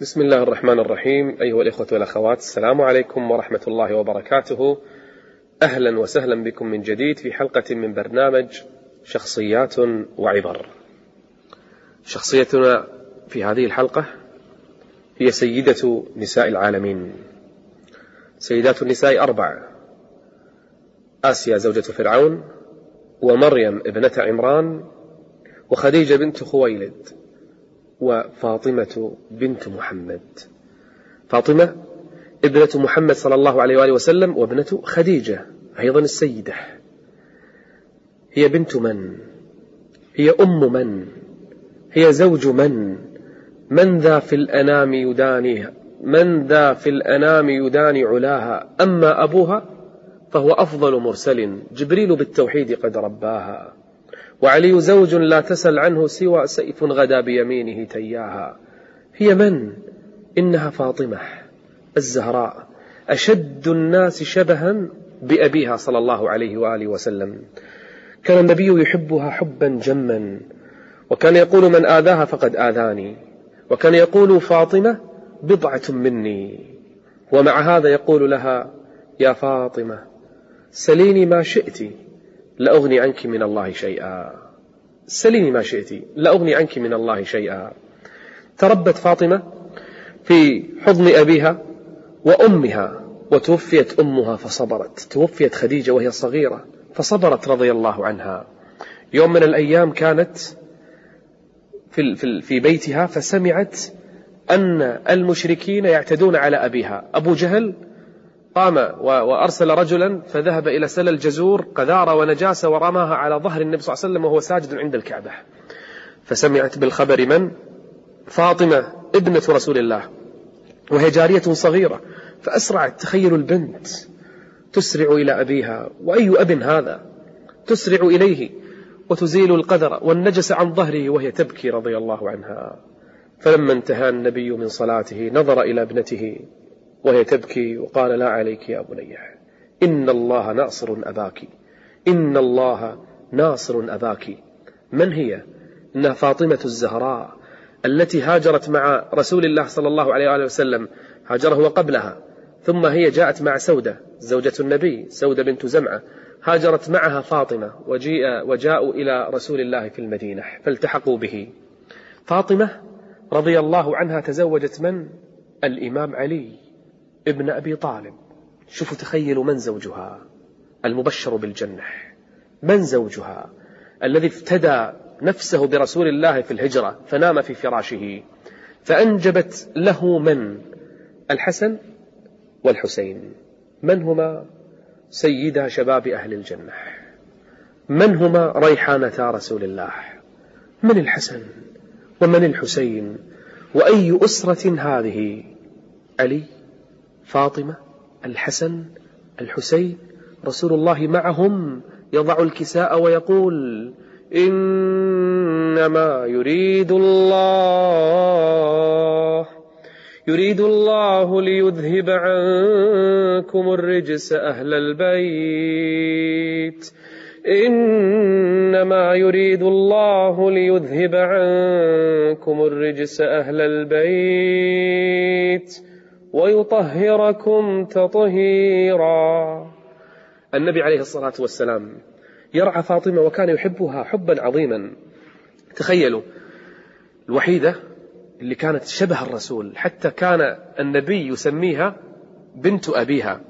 بسم الله الرحمن الرحيم أيها الإخوة والأخوات السلام عليكم ورحمة الله وبركاته أهلا وسهلا بكم من جديد في حلقة من برنامج شخصيات وعبر شخصيتنا في هذه الحلقة هي سيدة نساء العالمين سيدات النساء أربع آسيا زوجة فرعون ومريم ابنة عمران وخديجة بنت خويلد وفاطمة بنت محمد. فاطمة ابنة محمد صلى الله عليه وآله وسلم وابنة خديجة أيضا السيدة. هي بنت من؟ هي أم من؟ هي زوج من؟ من ذا في الأنام يدانيها من ذا في الأنام يداني علاها؟ أما أبوها فهو أفضل مرسل. جبريل بالتوحيد قد رباها. وعلي زوج لا تسل عنه سوى سيف غدا بيمينه تياها. هي من؟ إنها فاطمة الزهراء. أشد الناس شبها بأبيها صلى الله عليه وآله وسلم. كان النبي يحبها حبا جما وكان يقول من آذاها فقد آذاني وكان يقول فاطمة بضعة مني. ومع هذا يقول لها يا فاطمة سليني ما شئت لأغني عنك من الله شيئا. سليني ما شئت لأغني عنك من الله شيئا. تربت فاطمة في حضن أبيها وأمها وتوفيت أمها فصبرت. توفيت خديجة وهي صغيرة فصبرت رضي الله عنها. يوم من الأيام كانت في, في بيتها فسمعت أن المشركين يعتدون على أبيها. أبو جهل قام وأرسل رجلا فذهب إلى سل الجزور قذارة ونجاسة ورماها على ظهر النبي صلى الله عليه وسلم وهو ساجد عند الكعبة. فسمعت بالخبر من؟ فاطمة ابنة رسول الله وهي جارية صغيرة فأسرعت تخيل البنت تسرع إلى أبيها وأي أب هذا؟ تسرع إليه وتزيل القذر والنجس عن ظهره وهي تبكي رضي الله عنها. فلما انتهى النبي من صلاته نظر إلى ابنته وهي تبكي وقال لا عليك يا بني إن الله ناصر أباك. إن الله ناصر أباك. من هي؟ إنها فاطمة الزهراء التي هاجرت مع رسول الله صلى الله عليه وآله وسلم هاجره وقبلها. ثم هي جاءت مع سودة زوجة النبي سودة بنت زمعة. هاجرت معها فاطمة وجيء وجاءوا إلى رسول الله في المدينة فالتحقوا به. فاطمة رضي الله عنها تزوجت من؟ الإمام علي. ابن أبي طالب. شوفوا تخيلوا من زوجها؟ المبشر بالجنة من زوجها؟ الذي افتدى نفسه برسول الله في الهجرة فنام في فراشه. فأنجبت له من؟ الحسن والحسين. من هما؟ سيدا شباب أهل الجنة من هما ريحانتا رسول الله؟ من الحسن ومن الحسين. وأي أسرة هذه؟ علي فاطمة الحسن الحسين رسول الله معهم يضع الكساء ويقول إنما يريد الله يريد الله ليذهب عنكم الرجس أهل البيت. إنما يريد الله ليذهب عنكم الرجس أهل البيت. ويطهركم تطهيرا. النبي عليه الصلاة والسلام يرعى فاطمة وكان يحبها حبا عظيما. تخيلوا الوحيدة اللي كانت شبه الرسول حتى كان النبي يسميها بنت أبيها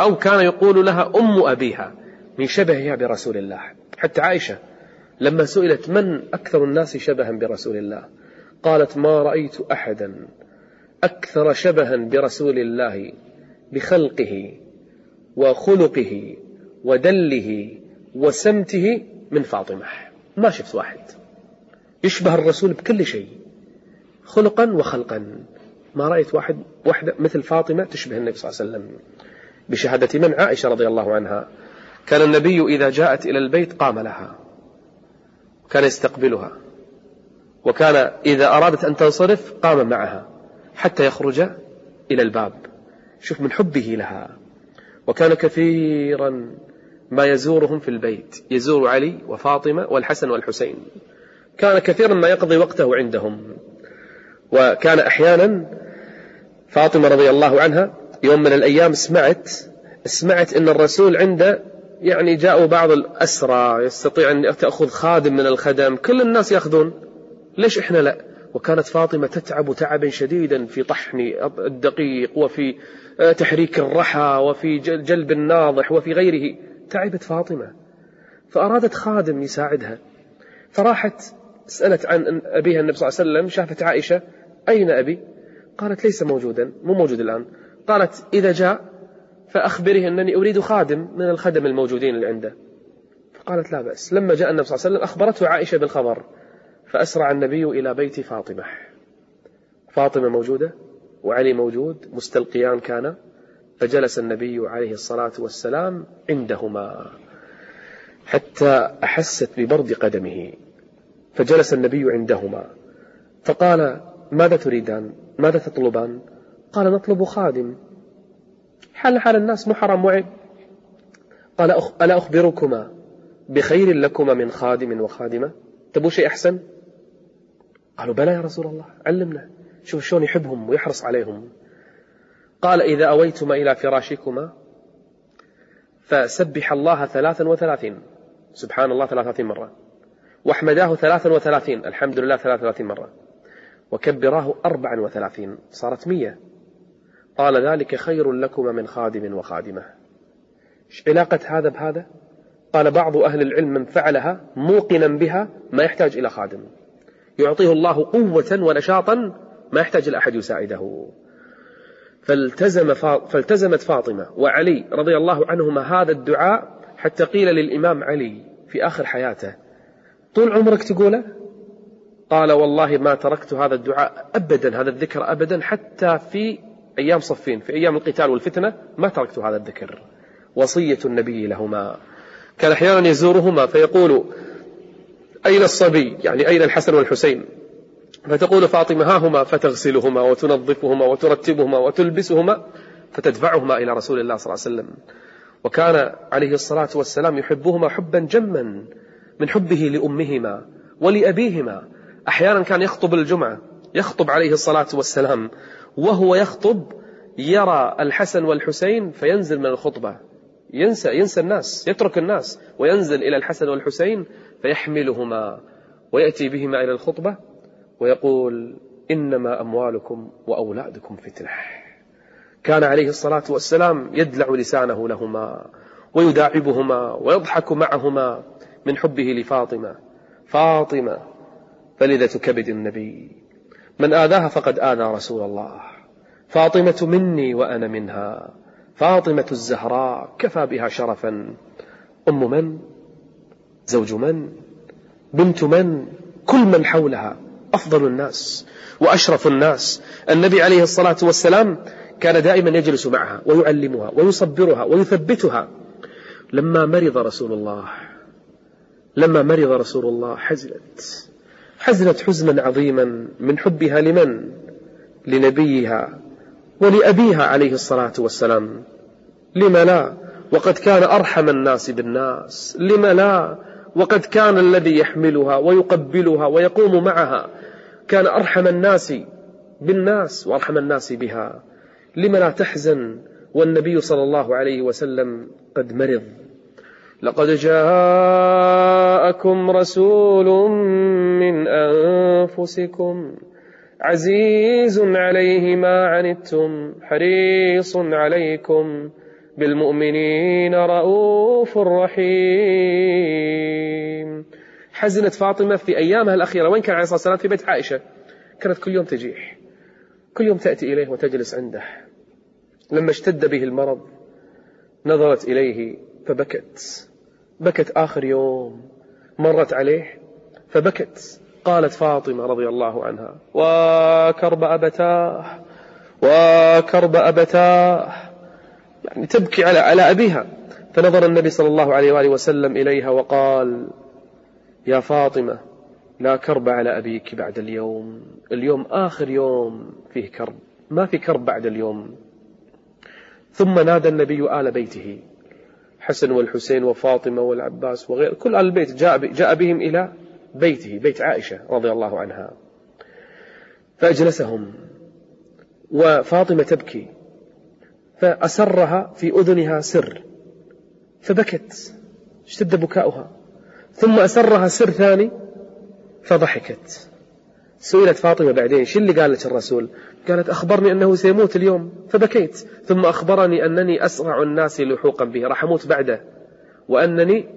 أو كان يقول لها أم أبيها من شبهها برسول الله. حتى عائشة لما سئلت من أكثر الناس شبها برسول الله قالت ما رأيت أحدا. أكثر شبها برسول الله بخلقه وخلقه ودله وسمته من فاطمة. ما شفت واحد. يشبه الرسول بكل شيء خلقا وخلقا. ما رأيت واحد واحدة مثل فاطمة تشبه النبي صلى الله عليه وسلم. بشهادة من عائشة رضي الله عنها كان النبي إذا جاءت إلى البيت قام لها كان يستقبلها وكان إذا أرادت أن تنصرف قام معها. حتى يخرج إلى الباب. شوف من حبه لها. وكان كثيرا ما يزورهم في البيت. يزور علي وفاطمة والحسن والحسين. كان كثيرا ما يقضي وقته عندهم. وكان أحيانا فاطمة رضي الله عنها يوم من الأيام سمعت سمعت أن الرسول عنده يعني جاءوا بعض الأسرى يستطيع أن تأخذ خادم من الخدم. كل الناس يأخذون. ليش إحنا لا؟ وكانت فاطمة تتعب تعبا شديدا في طحن الدقيق وفي آه، تحريك الرحى وفي جلب الناضح وفي غيره. تعبت فاطمة فأرادت خادم يساعدها. فراحت سألت عن أبيها النبي صلى الله عليه وسلم شافت عائشة أين أبي؟ قالت ليس موجودا مو موجود الآن. قالت إذا جاء فأخبره أنني أريد خادم من الخدم الموجودين اللي عنده. فقالت لا بأس. لما جاء النبي صلى الله عليه وسلم أخبرته عائشة بالخبر. فأسرع النبي إلى بيت فاطمة. فاطمة موجودة وعلي موجود مستلقيان كان فجلس النبي عليه الصلاة والسلام عندهما حتى أحست ببرد قدمه فجلس النبي عندهما. فقال ماذا تريدان؟ ماذا تطلبان؟ قال نطلب خادم. حال حال الناس محرم وعيب قال ألا أخبركما بخير لكما من خادم وخادمة؟ تبو شيء أحسن؟ قالوا بلى يا رسول الله علمنا شوف شلون يحبهم ويحرص عليهم. قال إذا أويتما إلى فراشكما فسبح الله ثلاثا وثلاثين. سبحان الله ثلاثة مرة. واحمداه ثلاثا وثلاثين. الحمد لله ثلاثة وثلاثين مرة. وكبراه أربعا وثلاثين. صارت مية. قال ذلك خير لكما من خادم وخادمة. إيش علاقة هذا بهذا؟ قال بعض أهل العلم من فعلها موقنا بها ما يحتاج إلى خادم. يعطيه الله قوة ونشاطا ما يحتاج إلى أحد يساعده. فالتزم فالتزمت فاطمة وعلي رضي الله عنهما هذا الدعاء حتى قيل للإمام علي في آخر حياته طول عمرك تقوله؟ قال والله ما تركت هذا الدعاء أبدا هذا الذكر أبدا حتى في أيام صفين في أيام القتال والفتنة ما تركت هذا الذكر وصية النبي لهما. كان أحيانا يزورهما فيقول أين الصبي؟ يعني أين الحسن والحسين؟ فتقول فاطمة ها هما فتغسلهما وتنظفهما وترتبهما وتلبسهما فتدفعهما إلى رسول الله صلى الله عليه وسلم. وكان عليه الصلاة والسلام يحبهما حبا جما من حبه لأمهما ولأبيهما. أحيانا كان يخطب الجمعة يخطب عليه الصلاة والسلام وهو يخطب يرى الحسن والحسين فينزل من الخطبة. ينسى ينسى الناس يترك الناس وينزل إلى الحسن والحسين فيحملهما ويأتي بهما إلى الخطبة ويقول إنما أموالكم وأولادكم فتنة. كان عليه الصلاة والسلام يدلع لسانه لهما ويداعبهما ويضحك معهما من حبه لفاطمة. فاطمة فلذة كبد النبي. من آذاها فقد آذى رسول الله. فاطمة مني وأنا منها. فاطمة الزهراء كفى بها شرفا. أم من؟ زوج من؟ بنت من؟ كل من حولها أفضل الناس وأشرف الناس. النبي عليه الصلاة والسلام كان دائما يجلس معها ويعلمها ويصبرها ويثبتها. لما مرض رسول الله لما مرض رسول الله حزنت. حزنت حزنا عظيما من حبها لمن؟ لنبيها ولأبيها عليه الصلاة والسلام. لم لا؟ وقد كان أرحم الناس بالناس. لم لا؟ وقد كان الذي يحملها ويقبلها ويقوم معها. كان أرحم الناس بالناس وأرحم الناس بها. لم لا تحزن والنبي صلى الله عليه وسلم قد مرض. لقد جاءكم رسول من أنفسكم عزيز عليه ما عنتم حريص عليكم. بالمؤمنين رؤوف رحيم. حزنت فاطمة في أيامها الأخيرة. وين كان عليه الصلاة والسلام؟ في بيت عائشة. كانت كل يوم تجيح. كل يوم تأتي إليه وتجلس عنده. لما اشتد به المرض نظرت إليه فبكت. بكت آخر يوم. مرت عليه فبكت. قالت فاطمة رضي الله عنها وكرب أبتاه وكرب أبتاه. يعني تبكي على على أبيها. فنظر النبي صلى الله عليه وآله وسلم إليها وقال يا فاطمة لا كرب على أبيك بعد اليوم. اليوم آخر يوم فيه كرب. ما في كرب بعد اليوم. ثم نادى النبي آل بيته حسن والحسين وفاطمة والعباس وغير كل آل البيت جاء, جاء بهم إلى بيته بيت عائشة رضي الله عنها. فأجلسهم. وفاطمة تبكي. فأسرها في أذنها سر فبكت اشتد بكاؤها. ثم أسرها سر ثاني فضحكت. سئلت فاطمة بعدين شو اللي قالت الرسول؟ قالت أخبرني أنه سيموت اليوم فبكيت. ثم أخبرني أنني أسرع الناس لحوقا به راح أموت بعده. وأنني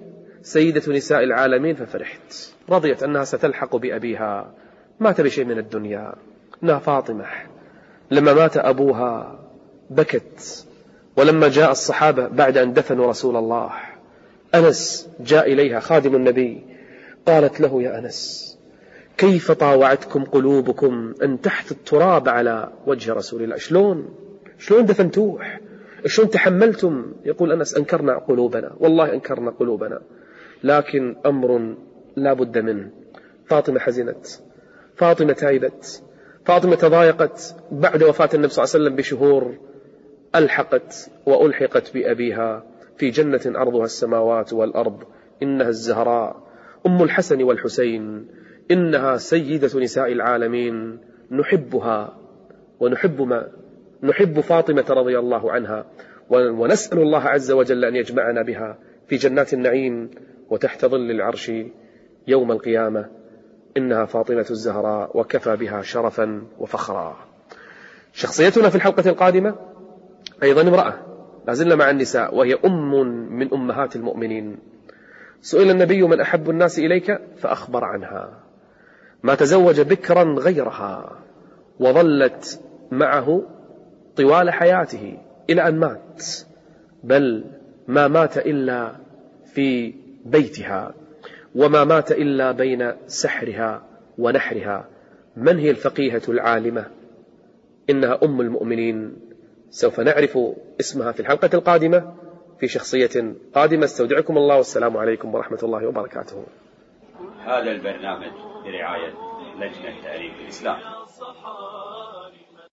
سيدة نساء العالمين ففرحت. رضيت أنها ستلحق بأبيها. ما تبي شيء من الدنيا. إنها فاطمة لما مات أبوها بكت. ولما جاء الصحابة بعد أن دفنوا رسول الله أنس جاء إليها خادم النبي قالت له يا أنس كيف طاوعتكم قلوبكم أن تحت التراب على وجه رسول الله؟ شلون؟ شلون دفنتوه؟ شلون تحملتم؟ يقول أنس أنكرنا قلوبنا والله أنكرنا قلوبنا لكن أمر لا بد منه. فاطمة حزنت فاطمة تايبت فاطمة تضايقت بعد وفاة النبي صلى الله عليه وسلم بشهور ألحقت وألحقت بأبيها في جنة أرضها السماوات والأرض إنها الزهراء. أم الحسن والحسين إنها سيدة نساء العالمين. نحبها ونحب ما نحب فاطمة رضي الله عنها ونسأل الله عز وجل أن يجمعنا بها في جنات النعيم وتحت ظل العرش يوم القيامة. إنها فاطمة الزهراء وكفى بها شرفا وفخرا. شخصيتنا في الحلقة القادمة أيضا امرأة لا زلنا مع النساء وهي أم من أمهات المؤمنين. سئل النبي من أحب الناس إليك؟ فأخبر عنها. ما تزوج بكرا غيرها وظلت معه طوال حياته إلى أن مات بل ما مات إلا في بيتها وما مات إلا بين سحرها ونحرها. من هي الفقيهة العالمة؟ إنها أم المؤمنين. سوف نعرف اسمها في الحلقة القادمة في شخصية قادمة. استودعكم الله والسلام عليكم ورحمة الله وبركاته. هذا البرنامج برعاية لجنة تأليف الإسلام.